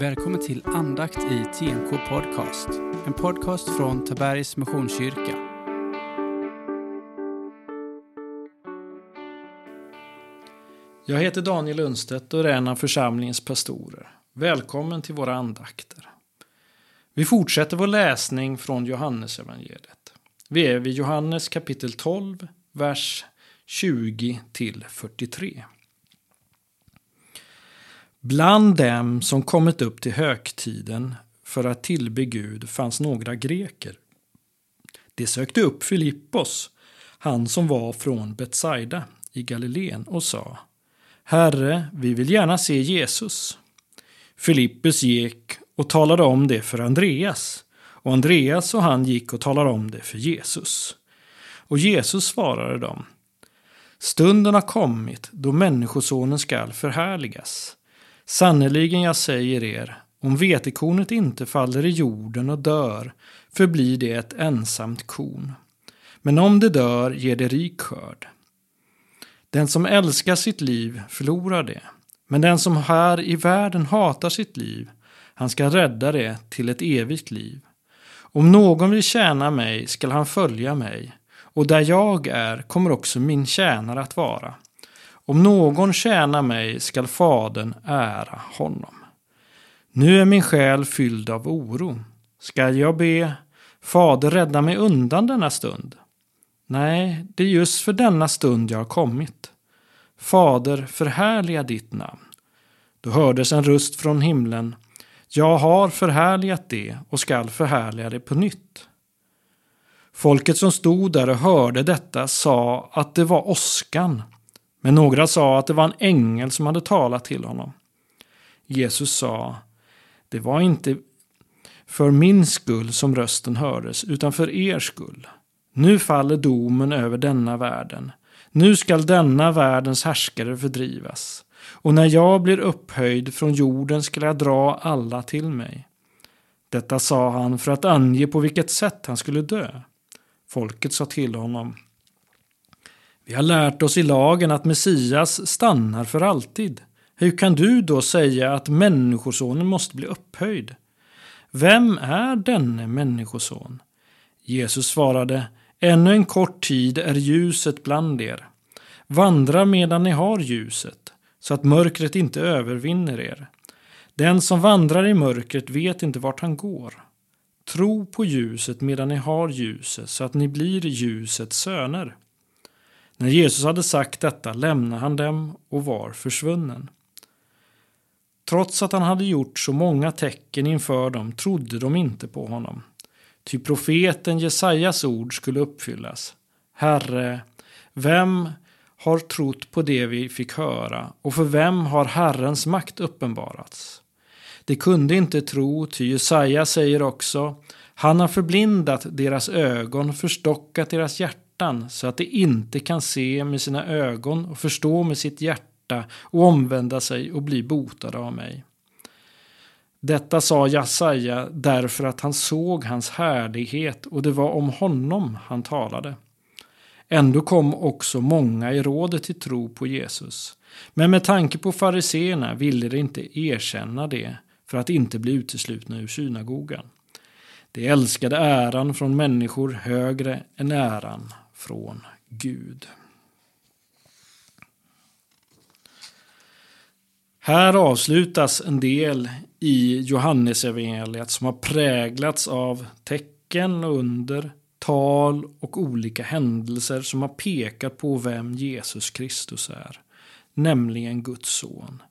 Välkommen till andakt i TNK Podcast. En podcast från Tabergs Missionskyrka. Jag heter Daniel Lundstedt och är en av församlingens pastorer. Välkommen till våra andakter. Vi fortsätter vår läsning från Johannesevangeliet. Vi är vid Johannes kapitel 12, vers 20 till 43. Bland dem som kommit upp till högtiden för att tillbe Gud fanns några greker. De sökte upp Filippos, han som var från Betsaida i Galileen och sa Herre, vi vill gärna se Jesus. Filippus gick och talade om det för Andreas och Andreas och han gick och talade om det för Jesus. Och Jesus svarade dem Stunden har kommit då Människosonen skall förhärligas. Sannerligen, jag säger er, om vetekornet inte faller i jorden och dör förblir det ett ensamt korn. Men om det dör ger det rik skörd. Den som älskar sitt liv förlorar det, men den som här i världen hatar sitt liv, han ska rädda det till ett evigt liv. Om någon vill tjäna mig skall han följa mig, och där jag är kommer också min tjänare att vara. Om någon tjänar mig skall Fadern ära honom. Nu är min själ fylld av oro. Skall jag be Fader rädda mig undan denna stund? Nej, det är just för denna stund jag har kommit. Fader, förhärliga ditt namn. Då hördes en röst från himlen. Jag har förhärligat det och skall förhärliga det på nytt. Folket som stod där och hörde detta sa att det var åskan men några sa att det var en ängel som hade talat till honom. Jesus sa, det var inte för min skull som rösten hördes, utan för er skull. Nu faller domen över denna världen. Nu skall denna världens härskare fördrivas. Och när jag blir upphöjd från jorden skall jag dra alla till mig. Detta sa han för att ange på vilket sätt han skulle dö. Folket sa till honom, vi har lärt oss i lagen att Messias stannar för alltid. Hur kan du då säga att Människosonen måste bli upphöjd? Vem är denne Människoson? Jesus svarade, ännu en kort tid är ljuset bland er. Vandra medan ni har ljuset, så att mörkret inte övervinner er. Den som vandrar i mörkret vet inte vart han går. Tro på ljuset medan ni har ljuset, så att ni blir ljusets söner. När Jesus hade sagt detta lämnade han dem och var försvunnen. Trots att han hade gjort så många tecken inför dem trodde de inte på honom. Ty profeten Jesajas ord skulle uppfyllas. Herre, vem har trott på det vi fick höra och för vem har Herrens makt uppenbarats? De kunde inte tro, ty Jesaja säger också han har förblindat deras ögon, förstockat deras hjärta hjärtan så att de inte kan se med sina ögon och förstå med sitt hjärta och omvända sig och bli botade av mig. Detta sa Jesaja därför att han såg hans härlighet och det var om honom han talade. Ändå kom också många i rådet till tro på Jesus. Men med tanke på fariseerna ville de inte erkänna det för att inte bli uteslutna ur synagogan. De älskade äran från människor högre än äran från Gud. Här avslutas en del i Johannesevangeliet som har präglats av tecken, under, tal och olika händelser som har pekat på vem Jesus Kristus är, nämligen Guds son.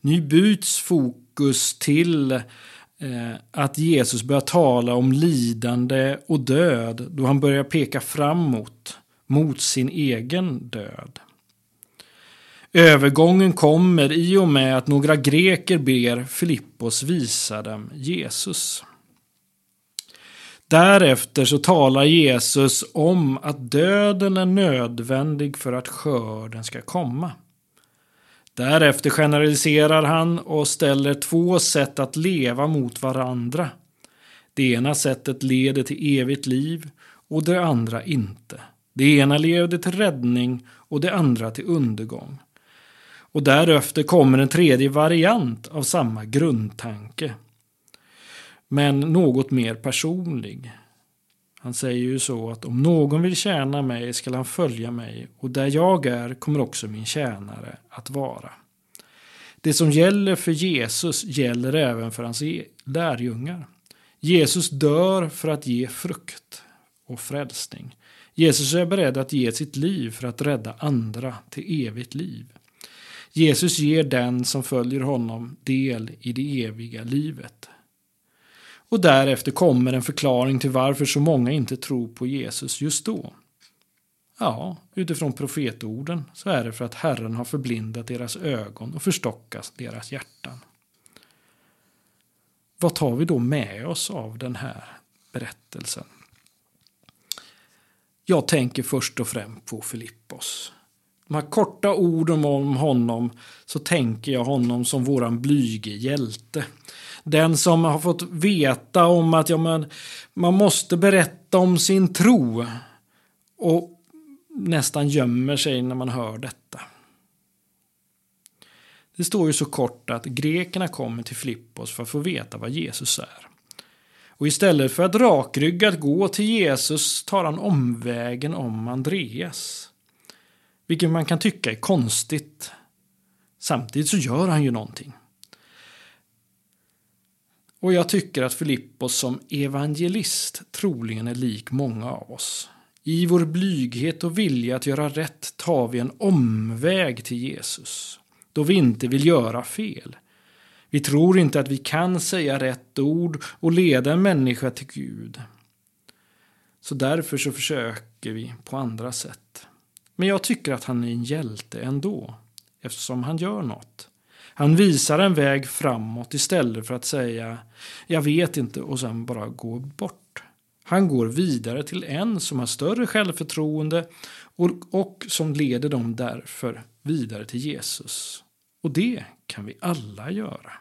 Nu byts fokus till Eh, att Jesus börjar tala om lidande och död då han börjar peka framåt mot sin egen död. Övergången kommer i och med att några greker ber Filippos visa dem Jesus. Därefter så talar Jesus om att döden är nödvändig för att skörden ska komma. Därefter generaliserar han och ställer två sätt att leva mot varandra. Det ena sättet leder till evigt liv och det andra inte. Det ena leder till räddning och det andra till undergång. Och därefter kommer en tredje variant av samma grundtanke. Men något mer personlig. Han säger ju så att om någon vill tjäna mig skall han följa mig och där jag är kommer också min tjänare att vara. Det som gäller för Jesus gäller även för hans e- lärjungar. Jesus dör för att ge frukt och frälsning. Jesus är beredd att ge sitt liv för att rädda andra till evigt liv. Jesus ger den som följer honom del i det eviga livet. Och därefter kommer en förklaring till varför så många inte tror på Jesus just då. Ja, utifrån profetorden så är det för att Herren har förblindat deras ögon och förstockat deras hjärtan. Vad tar vi då med oss av den här berättelsen? Jag tänker först och främst på Filippos. De här korta orden om honom så tänker jag honom som våran blyge hjälte. Den som har fått veta om att ja, men, man måste berätta om sin tro. Och nästan gömmer sig när man hör detta. Det står ju så kort att grekerna kommer till Filippos för att få veta vad Jesus är. Och istället för att rakryggat gå till Jesus tar han omvägen om Andreas. Vilket man kan tycka är konstigt. Samtidigt så gör han ju någonting. Och jag tycker att Filippos som evangelist troligen är lik många av oss. I vår blyghet och vilja att göra rätt tar vi en omväg till Jesus. Då vi inte vill göra fel. Vi tror inte att vi kan säga rätt ord och leda en människa till Gud. Så därför så försöker vi på andra sätt. Men jag tycker att han är en hjälte ändå, eftersom han gör något. Han visar en väg framåt istället för att säga jag vet inte och sen bara gå bort. Han går vidare till en som har större självförtroende och, och som leder dem därför vidare till Jesus. Och det kan vi alla göra.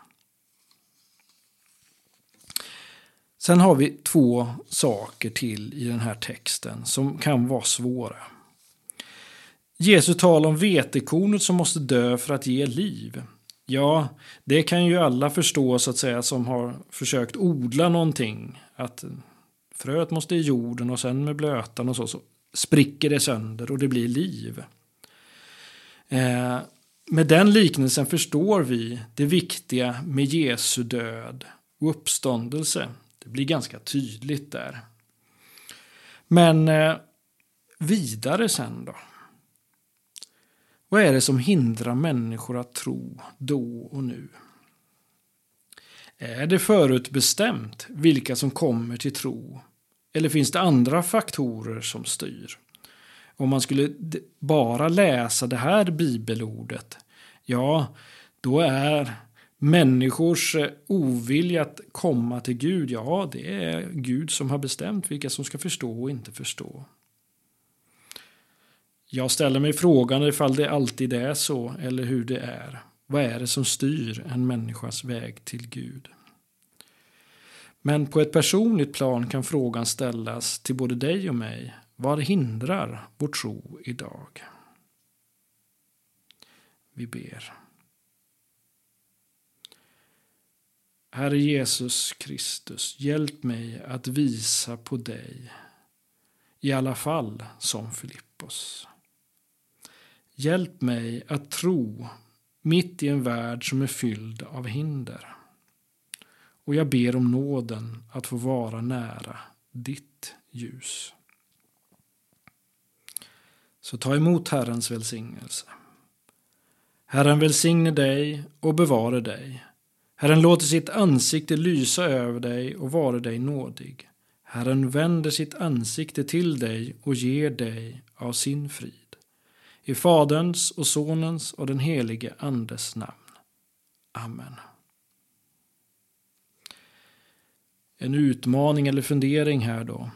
Sen har vi två saker till i den här texten som kan vara svåra. Jesu tal om vetekornet som måste dö för att ge liv. Ja, det kan ju alla förstå så att säga som har försökt odla någonting. Att fröet måste i jorden och sen med blötan och så, så spricker det sönder och det blir liv. Eh, med den liknelsen förstår vi det viktiga med Jesu död och uppståndelse. Det blir ganska tydligt där. Men eh, vidare sen då? Vad är det som hindrar människor att tro då och nu? Är det förutbestämt vilka som kommer till tro? Eller finns det andra faktorer som styr? Om man skulle bara läsa det här bibelordet, ja, då är människors eh, ovilja att komma till Gud, ja, det är Gud som har bestämt vilka som ska förstå och inte förstå. Jag ställer mig frågan ifall det alltid är så eller hur det är. Vad är det som styr en människas väg till Gud? Men på ett personligt plan kan frågan ställas till både dig och mig. Vad hindrar vår tro idag? Vi ber. Herre Jesus Kristus, hjälp mig att visa på dig, i alla fall som Filippos. Hjälp mig att tro mitt i en värld som är fylld av hinder. Och jag ber om nåden att få vara nära ditt ljus. Så ta emot Herrens välsignelse. Herren välsigne dig och bevare dig. Herren låter sitt ansikte lysa över dig och vare dig nådig. Herren vänder sitt ansikte till dig och ger dig av sin frid. I Faderns och Sonens och den helige Andes namn. Amen. En utmaning eller fundering här då.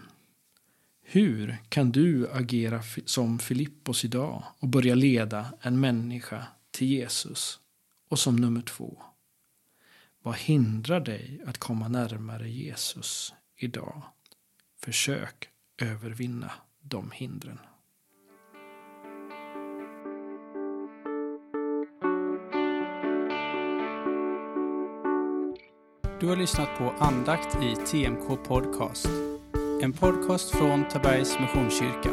Hur kan du agera som Filippos idag och börja leda en människa till Jesus? Och som nummer två. Vad hindrar dig att komma närmare Jesus idag? Försök övervinna de hindren. Du har lyssnat på andakt i TMK Podcast. En podcast från Tabergs Missionskyrka.